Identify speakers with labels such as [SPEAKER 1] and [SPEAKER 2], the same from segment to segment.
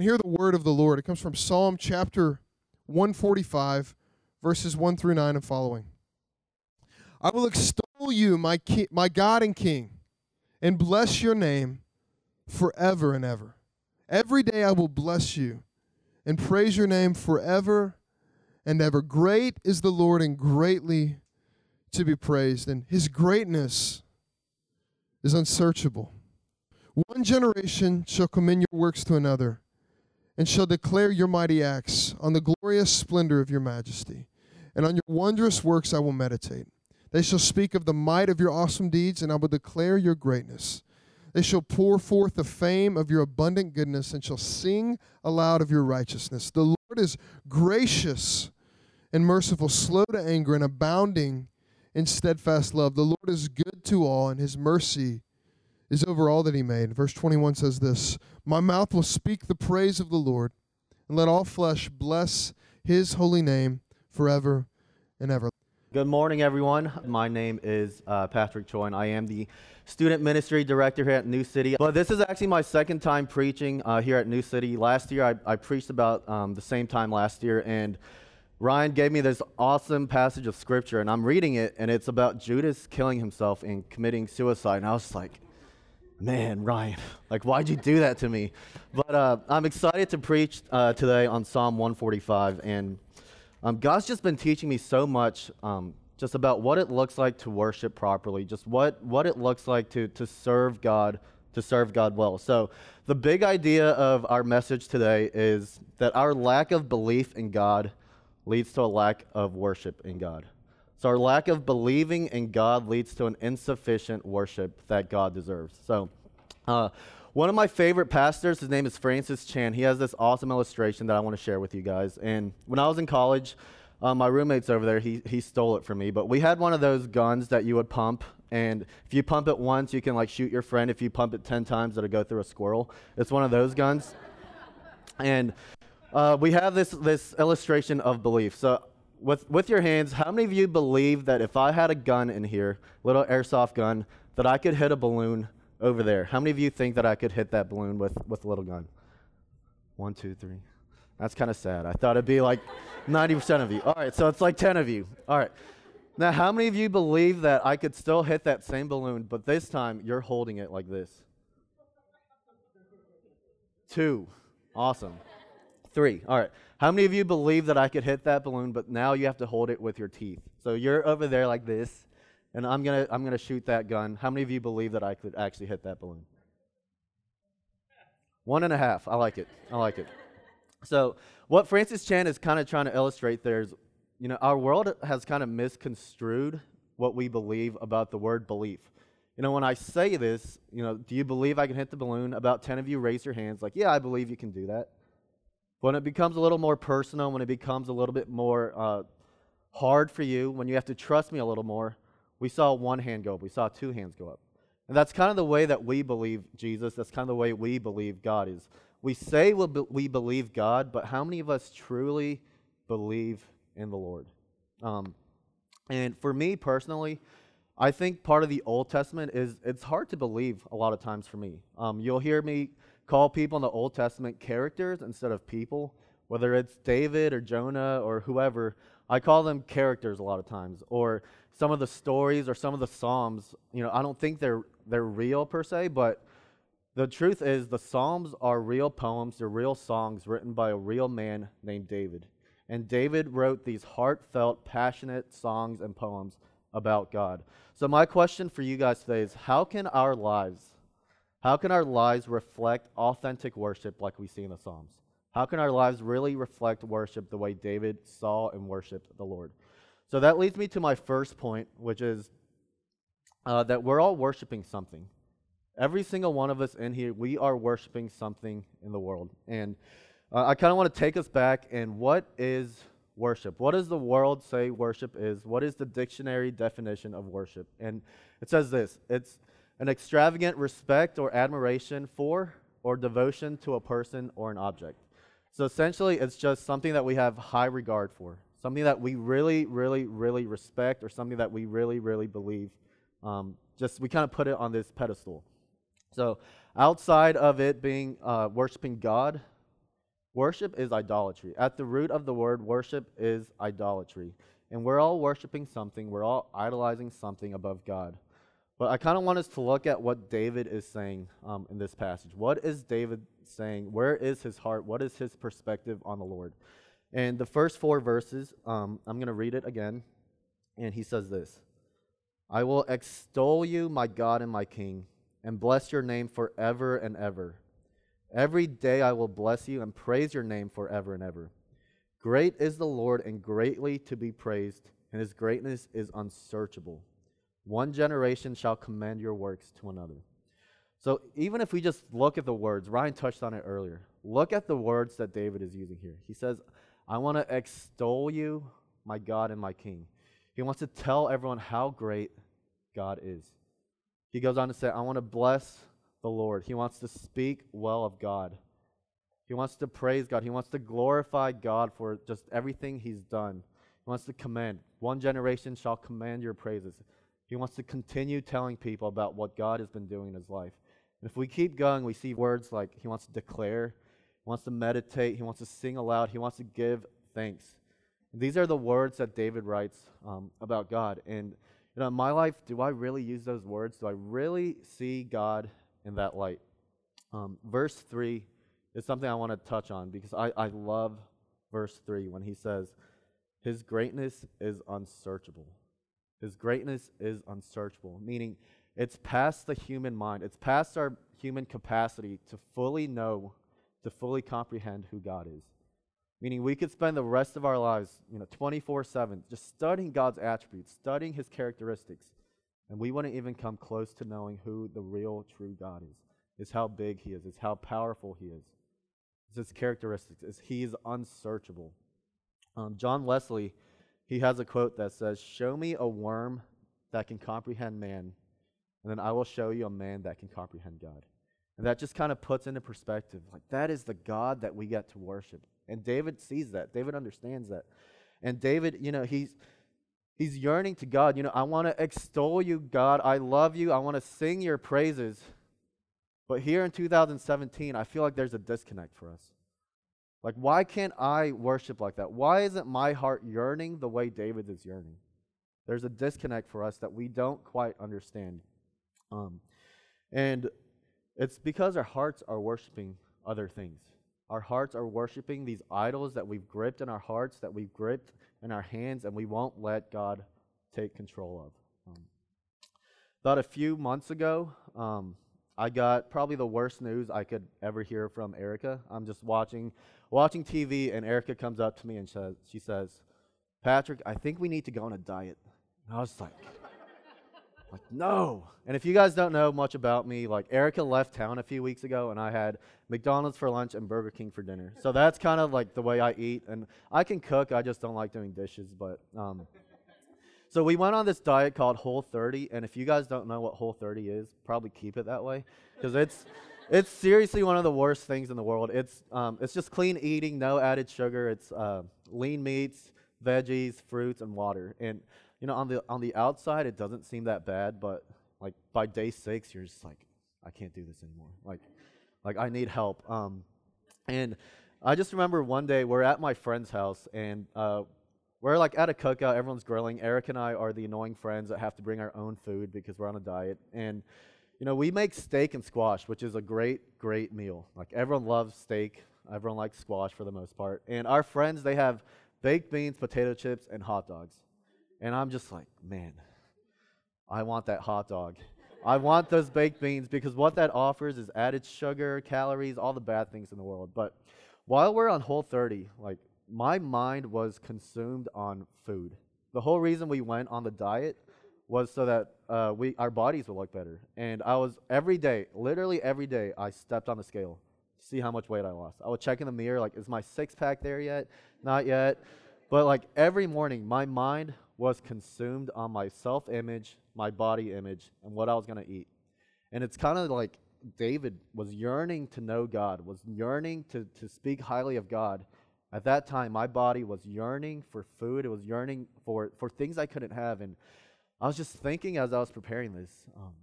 [SPEAKER 1] Hear the word of the Lord. It comes from Psalm chapter 145, verses 1 through 9 and following. I will extol you, my, ki- my God and King, and bless your name forever and ever. Every day I will bless you and praise your name forever and ever. Great is the Lord and greatly to be praised, and his greatness is unsearchable. One generation shall commend your works to another and shall declare your mighty acts on the glorious splendor of your majesty. And on your wondrous works I will meditate. They shall speak of the might of your awesome deeds, and I will declare your greatness. They shall pour forth the fame of your abundant goodness, and shall sing aloud of your righteousness. The Lord is gracious and merciful, slow to anger, and abounding in steadfast love. The Lord is good to all, and his mercy is over all that he made. Verse 21 says this My mouth will speak the praise of the Lord, and let all flesh bless his holy name forever and ever.
[SPEAKER 2] Good morning, everyone. My name is uh, Patrick Choi, and I am the student ministry director here at New City. But this is actually my second time preaching uh, here at New City. Last year, I, I preached about um, the same time last year, and Ryan gave me this awesome passage of scripture, and I'm reading it, and it's about Judas killing himself and committing suicide. And I was like, man, Ryan, like, why'd you do that to me? But uh, I'm excited to preach uh, today on Psalm 145. And um, God's just been teaching me so much um, just about what it looks like to worship properly, just what, what it looks like to, to serve God, to serve God well. So, the big idea of our message today is that our lack of belief in God leads to a lack of worship in God. So, our lack of believing in God leads to an insufficient worship that God deserves. So, uh, one of my favorite pastors, his name is Francis Chan. He has this awesome illustration that I want to share with you guys. And when I was in college, uh, my roommate's over there. He, he stole it from me. But we had one of those guns that you would pump. And if you pump it once, you can like shoot your friend. If you pump it 10 times, it'll go through a squirrel. It's one of those guns. And uh, we have this, this illustration of belief. So with, with your hands, how many of you believe that if I had a gun in here, little airsoft gun, that I could hit a balloon over there? How many of you think that I could hit that balloon with, with a little gun? One, two, three. That's kind of sad. I thought it'd be like 90% of you. All right, so it's like 10 of you. All right. Now, how many of you believe that I could still hit that same balloon, but this time you're holding it like this? Two. Awesome. Three. All right. How many of you believe that I could hit that balloon, but now you have to hold it with your teeth? So you're over there like this, and I'm gonna I'm gonna shoot that gun. How many of you believe that I could actually hit that balloon? One and a half. I like it. I like it. So what Francis Chan is kind of trying to illustrate there is, you know, our world has kind of misconstrued what we believe about the word belief. You know, when I say this, you know, do you believe I can hit the balloon? About 10 of you raise your hands like, yeah, I believe you can do that. When it becomes a little more personal, when it becomes a little bit more uh, hard for you, when you have to trust me a little more, we saw one hand go up, we saw two hands go up. And that's kind of the way that we believe Jesus, that's kind of the way we believe God is. We say we believe God, but how many of us truly believe in the Lord? Um, and for me personally, I think part of the Old Testament is it's hard to believe a lot of times for me. Um, you'll hear me call people in the Old Testament characters instead of people, whether it's David or Jonah or whoever. I call them characters a lot of times, or some of the stories or some of the Psalms. You know, I don't think they're they're real per se, but the truth is the Psalms are real poems, they're real songs written by a real man named David. And David wrote these heartfelt, passionate songs and poems about God. So my question for you guys today is how can our lives how can our lives reflect authentic worship like we see in the Psalms? How can our lives really reflect worship the way David saw and worshiped the Lord? So that leads me to my first point, which is uh, that we're all worshiping something. Every single one of us in here, we are worshiping something in the world. And uh, I kind of want to take us back and what is worship? What does the world say worship is? What is the dictionary definition of worship? And it says this it's an extravagant respect or admiration for or devotion to a person or an object. So essentially, it's just something that we have high regard for, something that we really, really, really respect, or something that we really, really believe. Um, just we kind of put it on this pedestal. So outside of it being uh, worshiping God, Worship is idolatry. At the root of the word, worship is idolatry. And we're all worshiping something, we're all idolizing something above God. But I kind of want us to look at what David is saying um, in this passage. What is David saying? Where is his heart? What is his perspective on the Lord? And the first four verses, um, I'm going to read it again. And he says this I will extol you, my God and my King, and bless your name forever and ever. Every day I will bless you and praise your name forever and ever. Great is the Lord and greatly to be praised, and his greatness is unsearchable. One generation shall commend your works to another. So even if we just look at the words, Ryan touched on it earlier. Look at the words that David is using here. He says, I want to extol you, my God and my King. He wants to tell everyone how great God is. He goes on to say, I want to bless the Lord. He wants to speak well of God. He wants to praise God. He wants to glorify God for just everything He's done. He wants to commend. One generation shall command your praises. He wants to continue telling people about what God has been doing in his life. And if we keep going, we see words like He wants to declare, He wants to meditate, He wants to sing aloud, He wants to give thanks. These are the words that David writes um, about God. And you know, in my life, do I really use those words? Do I really see God in that light. Um, verse 3 is something I want to touch on because I, I love verse 3 when he says, His greatness is unsearchable. His greatness is unsearchable, meaning it's past the human mind, it's past our human capacity to fully know, to fully comprehend who God is. Meaning we could spend the rest of our lives, you know, 24 7, just studying God's attributes, studying his characteristics, and we wouldn't even come close to knowing who the real, true God is. Is how big He is. Is how powerful He is. It's His characteristics. Is He is unsearchable. Um, John Wesley, he has a quote that says, "Show me a worm that can comprehend man, and then I will show you a man that can comprehend God." And that just kind of puts into perspective, like that is the God that we get to worship. And David sees that. David understands that. And David, you know, he's He's yearning to God. You know, I want to extol you, God. I love you. I want to sing your praises. But here in 2017, I feel like there's a disconnect for us. Like, why can't I worship like that? Why isn't my heart yearning the way David is yearning? There's a disconnect for us that we don't quite understand. Um, and it's because our hearts are worshiping other things. Our hearts are worshiping these idols that we've gripped in our hearts, that we've gripped in our hands, and we won't let God take control of. Um, about a few months ago, um, I got probably the worst news I could ever hear from Erica. I'm just watching watching TV, and Erica comes up to me and says, she says, "Patrick, I think we need to go on a diet." And I was like. Like, no. And if you guys don't know much about me, like, Erica left town a few weeks ago, and I had McDonald's for lunch and Burger King for dinner. So that's kind of like the way I eat. And I can cook, I just don't like doing dishes. But, um, so we went on this diet called Whole 30. And if you guys don't know what Whole 30 is, probably keep it that way. Because it's. It's seriously one of the worst things in the world. It's um, it's just clean eating, no added sugar. It's uh, lean meats, veggies, fruits, and water. And you know, on the on the outside, it doesn't seem that bad, but like by day six, you're just like, I can't do this anymore. Like, like I need help. Um, and I just remember one day we're at my friend's house, and uh, we're like at a cookout. Everyone's grilling. Erica and I are the annoying friends that have to bring our own food because we're on a diet. And you know, we make steak and squash, which is a great, great meal. Like everyone loves steak. Everyone likes squash for the most part. And our friends, they have baked beans, potato chips, and hot dogs. And I'm just like, man, I want that hot dog. I want those baked beans because what that offers is added sugar, calories, all the bad things in the world. But while we're on Whole 30, like my mind was consumed on food. The whole reason we went on the diet was so that uh, we our bodies would look better. And I was every day, literally every day, I stepped on the scale to see how much weight I lost. I would check in the mirror, like, is my six pack there yet? Not yet. But like every morning, my mind was consumed on my self image, my body image, and what I was going to eat. And it's kind of like David was yearning to know God, was yearning to, to speak highly of God. At that time, my body was yearning for food. It was yearning for, for things I couldn't have. And I was just thinking as I was preparing this, um,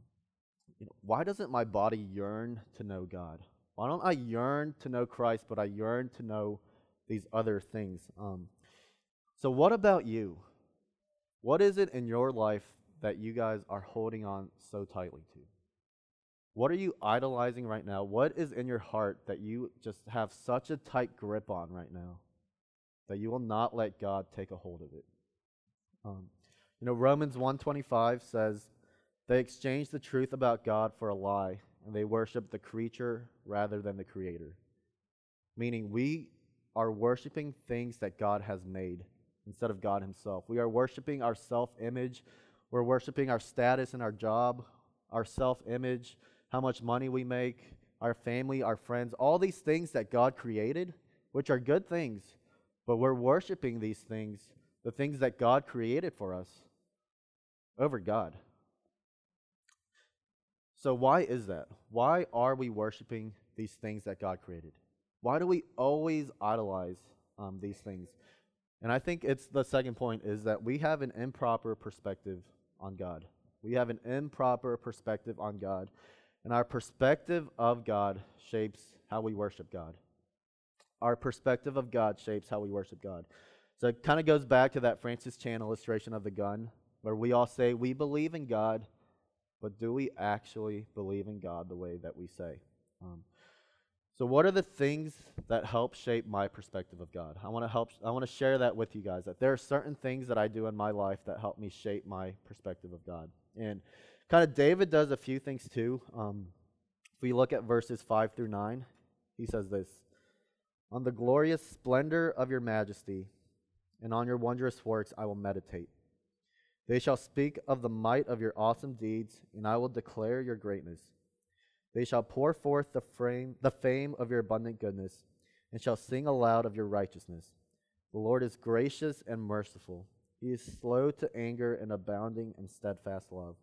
[SPEAKER 2] you know, why doesn't my body yearn to know God? Why don't I yearn to know Christ, but I yearn to know these other things? Um, so, what about you? What is it in your life that you guys are holding on so tightly to? What are you idolizing right now? What is in your heart that you just have such a tight grip on right now that you will not let God take a hold of it? Um, you know, Romans 125 says, they exchanged the truth about God for a lie, and they worship the creature rather than the creator. Meaning, we are worshiping things that God has made instead of God Himself. We are worshiping our self image. We're worshiping our status and our job, our self image, how much money we make, our family, our friends, all these things that God created, which are good things, but we're worshiping these things, the things that God created for us, over God. So, why is that? Why are we worshiping these things that God created? Why do we always idolize um, these things? And I think it's the second point is that we have an improper perspective on God. We have an improper perspective on God. And our perspective of God shapes how we worship God. Our perspective of God shapes how we worship God. So it kind of goes back to that Francis Chan illustration of the gun, where we all say we believe in God, but do we actually believe in God the way that we say? Um, so, what are the things that help shape my perspective of God? I want to help. I want to share that with you guys. That there are certain things that I do in my life that help me shape my perspective of God. And kind of David does a few things too. Um, if we look at verses five through nine, he says this: "On the glorious splendor of your majesty, and on your wondrous works, I will meditate." They shall speak of the might of your awesome deeds, and I will declare your greatness. They shall pour forth the, frame, the fame of your abundant goodness, and shall sing aloud of your righteousness. The Lord is gracious and merciful. He is slow to anger and abounding in steadfast love.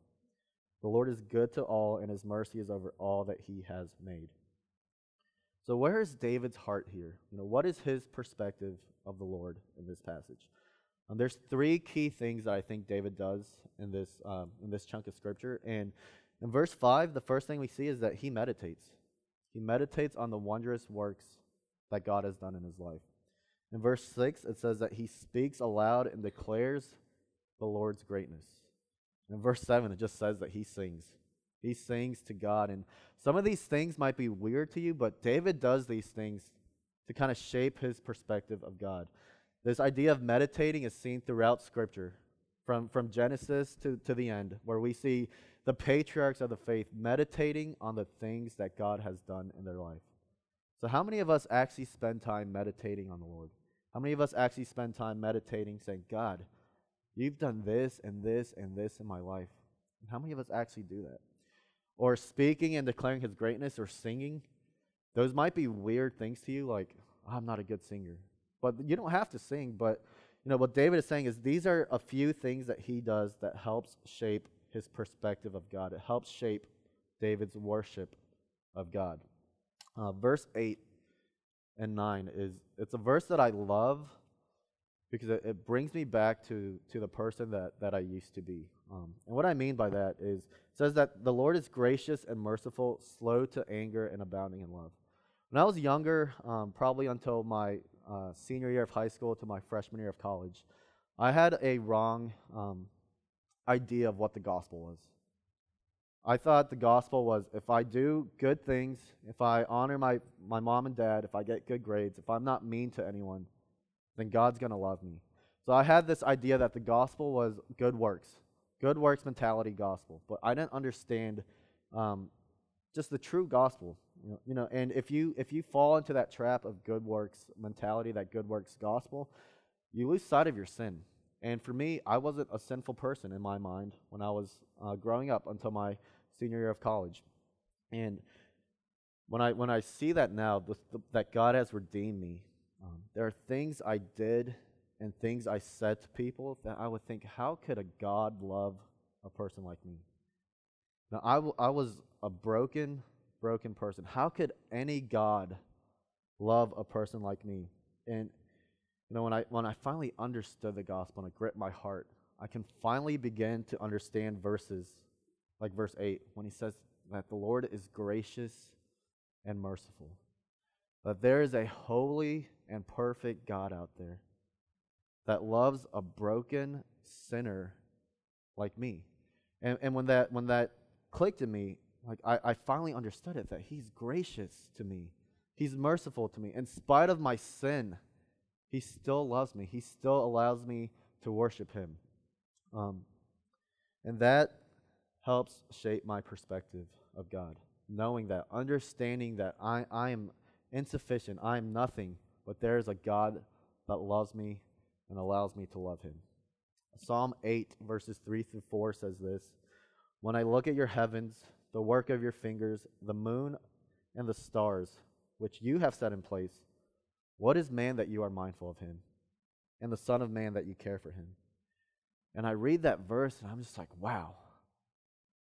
[SPEAKER 2] The Lord is good to all, and his mercy is over all that he has made. So, where is David's heart here? You know, what is his perspective of the Lord in this passage? Um, there's three key things that I think David does in this um, in this chunk of scripture. And in verse five, the first thing we see is that he meditates. He meditates on the wondrous works that God has done in his life. In verse six, it says that he speaks aloud and declares the Lord's greatness. In verse seven, it just says that he sings. He sings to God. And some of these things might be weird to you, but David does these things to kind of shape his perspective of God. This idea of meditating is seen throughout Scripture, from, from Genesis to, to the end, where we see the patriarchs of the faith meditating on the things that God has done in their life. So, how many of us actually spend time meditating on the Lord? How many of us actually spend time meditating, saying, God, you've done this and this and this in my life? And how many of us actually do that? Or speaking and declaring his greatness or singing? Those might be weird things to you, like, oh, I'm not a good singer. But you don't have to sing. But you know what David is saying is these are a few things that he does that helps shape his perspective of God. It helps shape David's worship of God. Uh, verse eight and nine is it's a verse that I love because it, it brings me back to to the person that that I used to be. Um, and what I mean by that is it says that the Lord is gracious and merciful, slow to anger, and abounding in love. When I was younger, um, probably until my uh, senior year of high school to my freshman year of college, I had a wrong um, idea of what the gospel was. I thought the gospel was if I do good things, if I honor my, my mom and dad, if I get good grades, if I'm not mean to anyone, then God's going to love me. So I had this idea that the gospel was good works, good works mentality gospel. But I didn't understand um, just the true gospel. You know, you know, and if you if you fall into that trap of good works mentality, that good works gospel, you lose sight of your sin. And for me, I wasn't a sinful person in my mind when I was uh, growing up until my senior year of college. And when I when I see that now, the, the, that God has redeemed me, um, there are things I did and things I said to people that I would think, how could a God love a person like me? Now I, w- I was a broken broken person. How could any God love a person like me? And you know, when I when I finally understood the gospel and it gripped my heart, I can finally begin to understand verses like verse 8 when he says that the Lord is gracious and merciful. That there is a holy and perfect God out there that loves a broken sinner like me. And, and when, that, when that clicked in me, like I, I finally understood it that He's gracious to me. He's merciful to me. In spite of my sin, He still loves me. He still allows me to worship Him. Um, and that helps shape my perspective of God. Knowing that, understanding that I, I am insufficient, I am nothing, but there is a God that loves me and allows me to love Him. Psalm 8, verses 3 through 4 says this When I look at your heavens, the work of your fingers, the moon and the stars, which you have set in place, what is man that you are mindful of him, and the Son of Man that you care for him? And I read that verse and I'm just like, wow,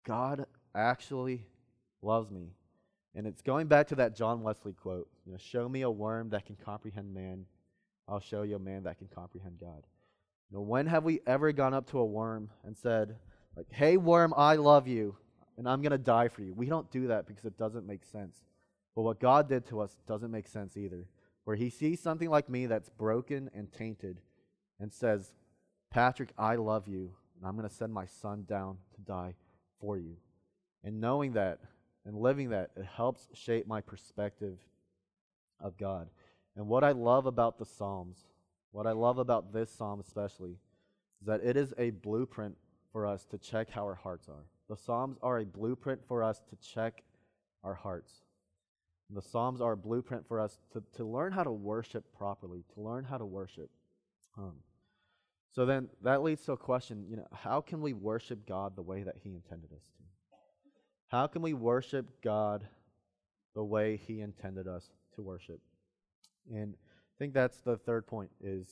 [SPEAKER 2] God actually loves me. And it's going back to that John Wesley quote, you know, show me a worm that can comprehend man, I'll show you a man that can comprehend God. You know, when have we ever gone up to a worm and said, like, hey worm, I love you, and I'm going to die for you? We don't do that because it doesn't make sense. But what God did to us doesn't make sense either. Where he sees something like me that's broken and tainted and says, Patrick, I love you, and I'm going to send my son down to die for you. And knowing that and living that, it helps shape my perspective of God. And what I love about the Psalms, what I love about this Psalm especially, is that it is a blueprint for us to check how our hearts are. The Psalms are a blueprint for us to check our hearts. The Psalms are a blueprint for us to, to learn how to worship properly, to learn how to worship. Um, so then that leads to a question, you know, how can we worship God the way that he intended us to? How can we worship God the way he intended us to worship? And I think that's the third point is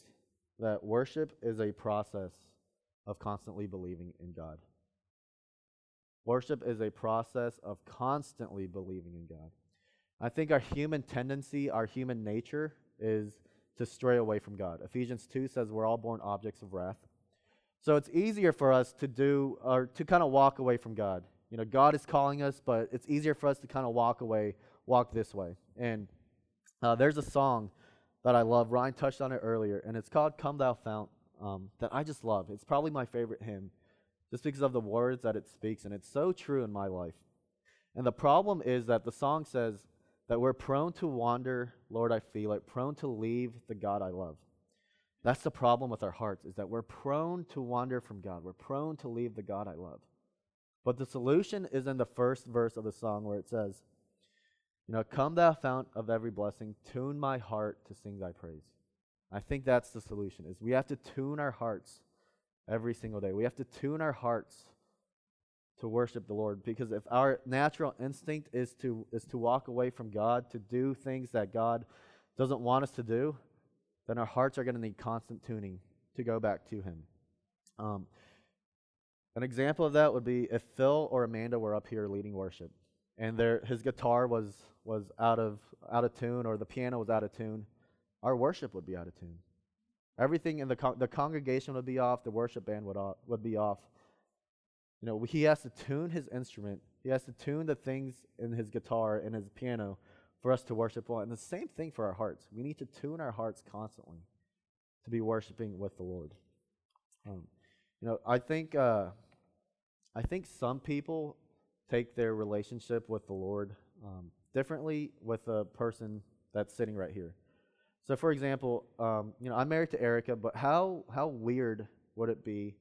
[SPEAKER 2] that worship is a process of constantly believing in God. Worship is a process of constantly believing in God. I think our human tendency, our human nature is to stray away from God. Ephesians 2 says we're all born objects of wrath. So it's easier for us to do or to kind of walk away from God. You know, God is calling us, but it's easier for us to kind of walk away, walk this way. And uh, there's a song that I love. Ryan touched on it earlier, and it's called Come Thou Fount um, that I just love. It's probably my favorite hymn just because of the words that it speaks, and it's so true in my life. And the problem is that the song says that we're prone to wander, Lord, I feel it, prone to leave the God I love. That's the problem with our hearts, is that we're prone to wander from God. We're prone to leave the God I love. But the solution is in the first verse of the song where it says, You know, come thou fount of every blessing, tune my heart to sing thy praise. I think that's the solution, is we have to tune our hearts every single day. We have to tune our hearts to worship the Lord because if our natural instinct is to is to walk away from God, to do things that God doesn't want us to do, then our hearts are going to need constant tuning to go back to Him. Um, an example of that would be if Phil or Amanda were up here leading worship, and their his guitar was was out of out of tune or the piano was out of tune, our worship would be out of tune. Everything in the con- the congregation would be off, the worship band would off, would be off. You know, he has to tune his instrument. He has to tune the things in his guitar and his piano for us to worship well. And the same thing for our hearts. We need to tune our hearts constantly to be worshiping with the Lord. Um, you know, I think uh, I think some people take their relationship with the Lord um, differently with a person that's sitting right here. So, for example, um, you know, I'm married to Erica, but how how weird would it be?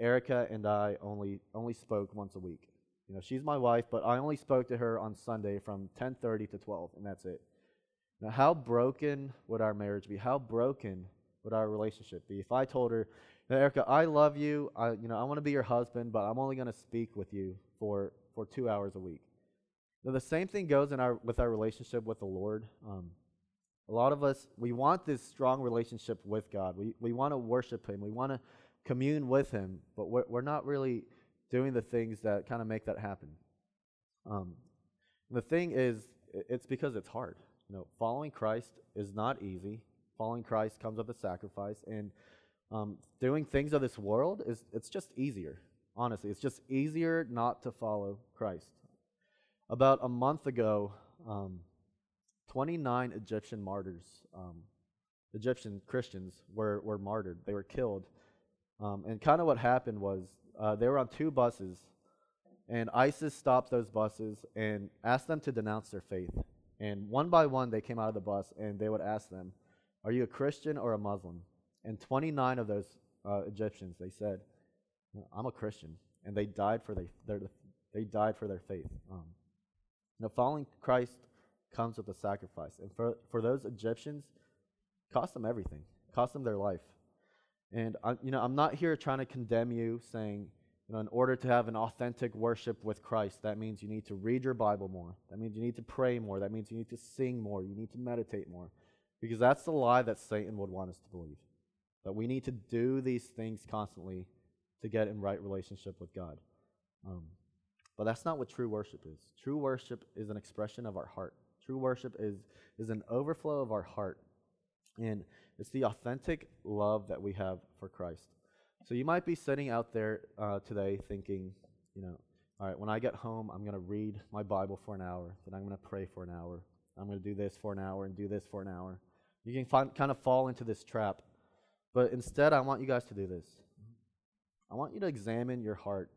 [SPEAKER 2] Erica and I only only spoke once a week. You know, she's my wife, but I only spoke to her on Sunday from 10:30 to 12, and that's it. Now, how broken would our marriage be? How broken would our relationship be if I told her, Erica, I love you. I, you know, I want to be your husband, but I'm only going to speak with you for for two hours a week. Now, the same thing goes in our with our relationship with the Lord. Um, a lot of us, we want this strong relationship with God. We, we want to worship Him. We want to commune with Him, but we're, we're not really doing the things that kind of make that happen. Um, the thing is, it's because it's hard. You know, following Christ is not easy. Following Christ comes with a sacrifice, and um, doing things of this world is it's just easier. Honestly, it's just easier not to follow Christ. About a month ago, um, 29 Egyptian martyrs, um, Egyptian Christians, were, were martyred. They were killed. Um, and kind of what happened was uh, they were on two buses, and ISIS stopped those buses and asked them to denounce their faith. And one by one, they came out of the bus and they would ask them, Are you a Christian or a Muslim? And 29 of those uh, Egyptians, they said, I'm a Christian. And they died for, they, their, they died for their faith. Um, know, following Christ comes with a sacrifice. And for, for those Egyptians, cost them everything, cost them their life. And I, you know, I'm not here trying to condemn you, saying, you know, in order to have an authentic worship with Christ, that means you need to read your Bible more. That means you need to pray more. That means you need to sing more. You need to meditate more. Because that's the lie that Satan would want us to believe. That we need to do these things constantly to get in right relationship with God. Um, but that's not what true worship is. True worship is an expression of our heart. True worship is, is an overflow of our heart. And it's the authentic love that we have for Christ. So you might be sitting out there uh, today thinking, you know, all right, when I get home, I'm going to read my Bible for an hour, then I'm going to pray for an hour. I'm going to do this for an hour and do this for an hour. You can find, kind of fall into this trap. But instead, I want you guys to do this. I want you to examine your heart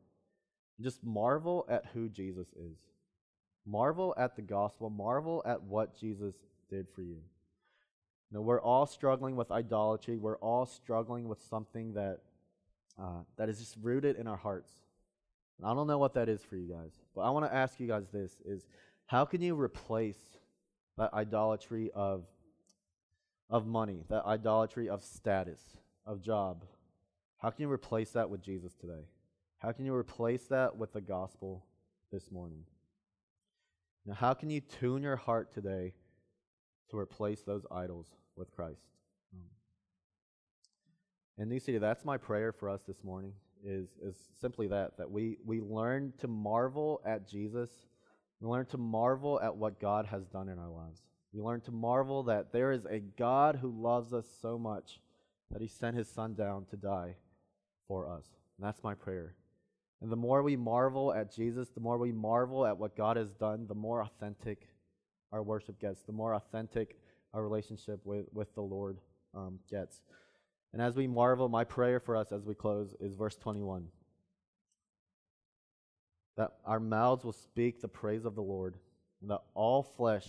[SPEAKER 2] just marvel at who Jesus is. Marvel at the gospel. Marvel at what Jesus did for you. Know, we're all struggling with idolatry. We're all struggling with something that uh, that is just rooted in our hearts. And I don't know what that is for you guys, but I want to ask you guys this: is how can you replace that idolatry of of money, that idolatry of status, of job? How can you replace that with Jesus today? How can you replace that with the gospel this morning? Now, how can you tune your heart today to replace those idols with Christ? Um, and City, that's my prayer for us this morning. Is is simply that that we we learn to marvel at Jesus. We learn to marvel at what God has done in our lives. We learn to marvel that there is a God who loves us so much that He sent His Son down to die for us. And that's my prayer. And the more we marvel at Jesus, the more we marvel at what God has done, the more authentic our worship gets, the more authentic our relationship with, with the Lord um, gets. And as we marvel, my prayer for us as we close is verse 21 that our mouths will speak the praise of the Lord, and that all flesh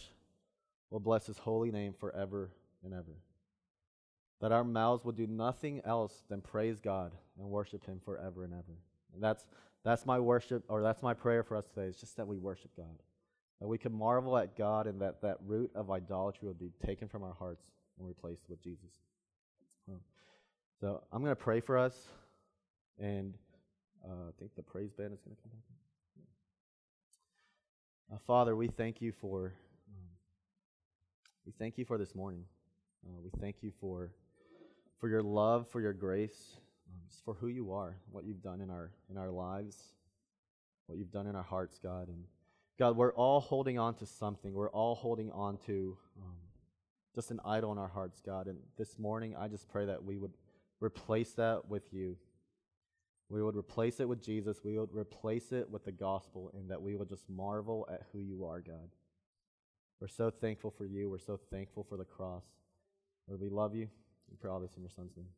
[SPEAKER 2] will bless his holy name forever and ever. That our mouths will do nothing else than praise God and worship him forever and ever. And that's, that's my worship, or that's my prayer for us today, is just that we worship God. That we can marvel at God and that that root of idolatry would be taken from our hearts and replaced with Jesus. So I'm going to pray for us, and uh, I think the praise band is going to come back. Uh, Father, we thank you for um, we thank you for this morning. Uh, we thank you for for your love, for your grace, um, for who you are, what you've done in our in our lives, what you've done in our hearts, God. And God, we're all holding on to something. We're all holding on to um, just an idol in our hearts, God. And this morning, I just pray that we would replace that with you. We would replace it with Jesus. We would replace it with the gospel, and that we would just marvel at who you are, God. We're so thankful for you. We're so thankful for the cross. Lord, we love you. We pray all this in your son's name.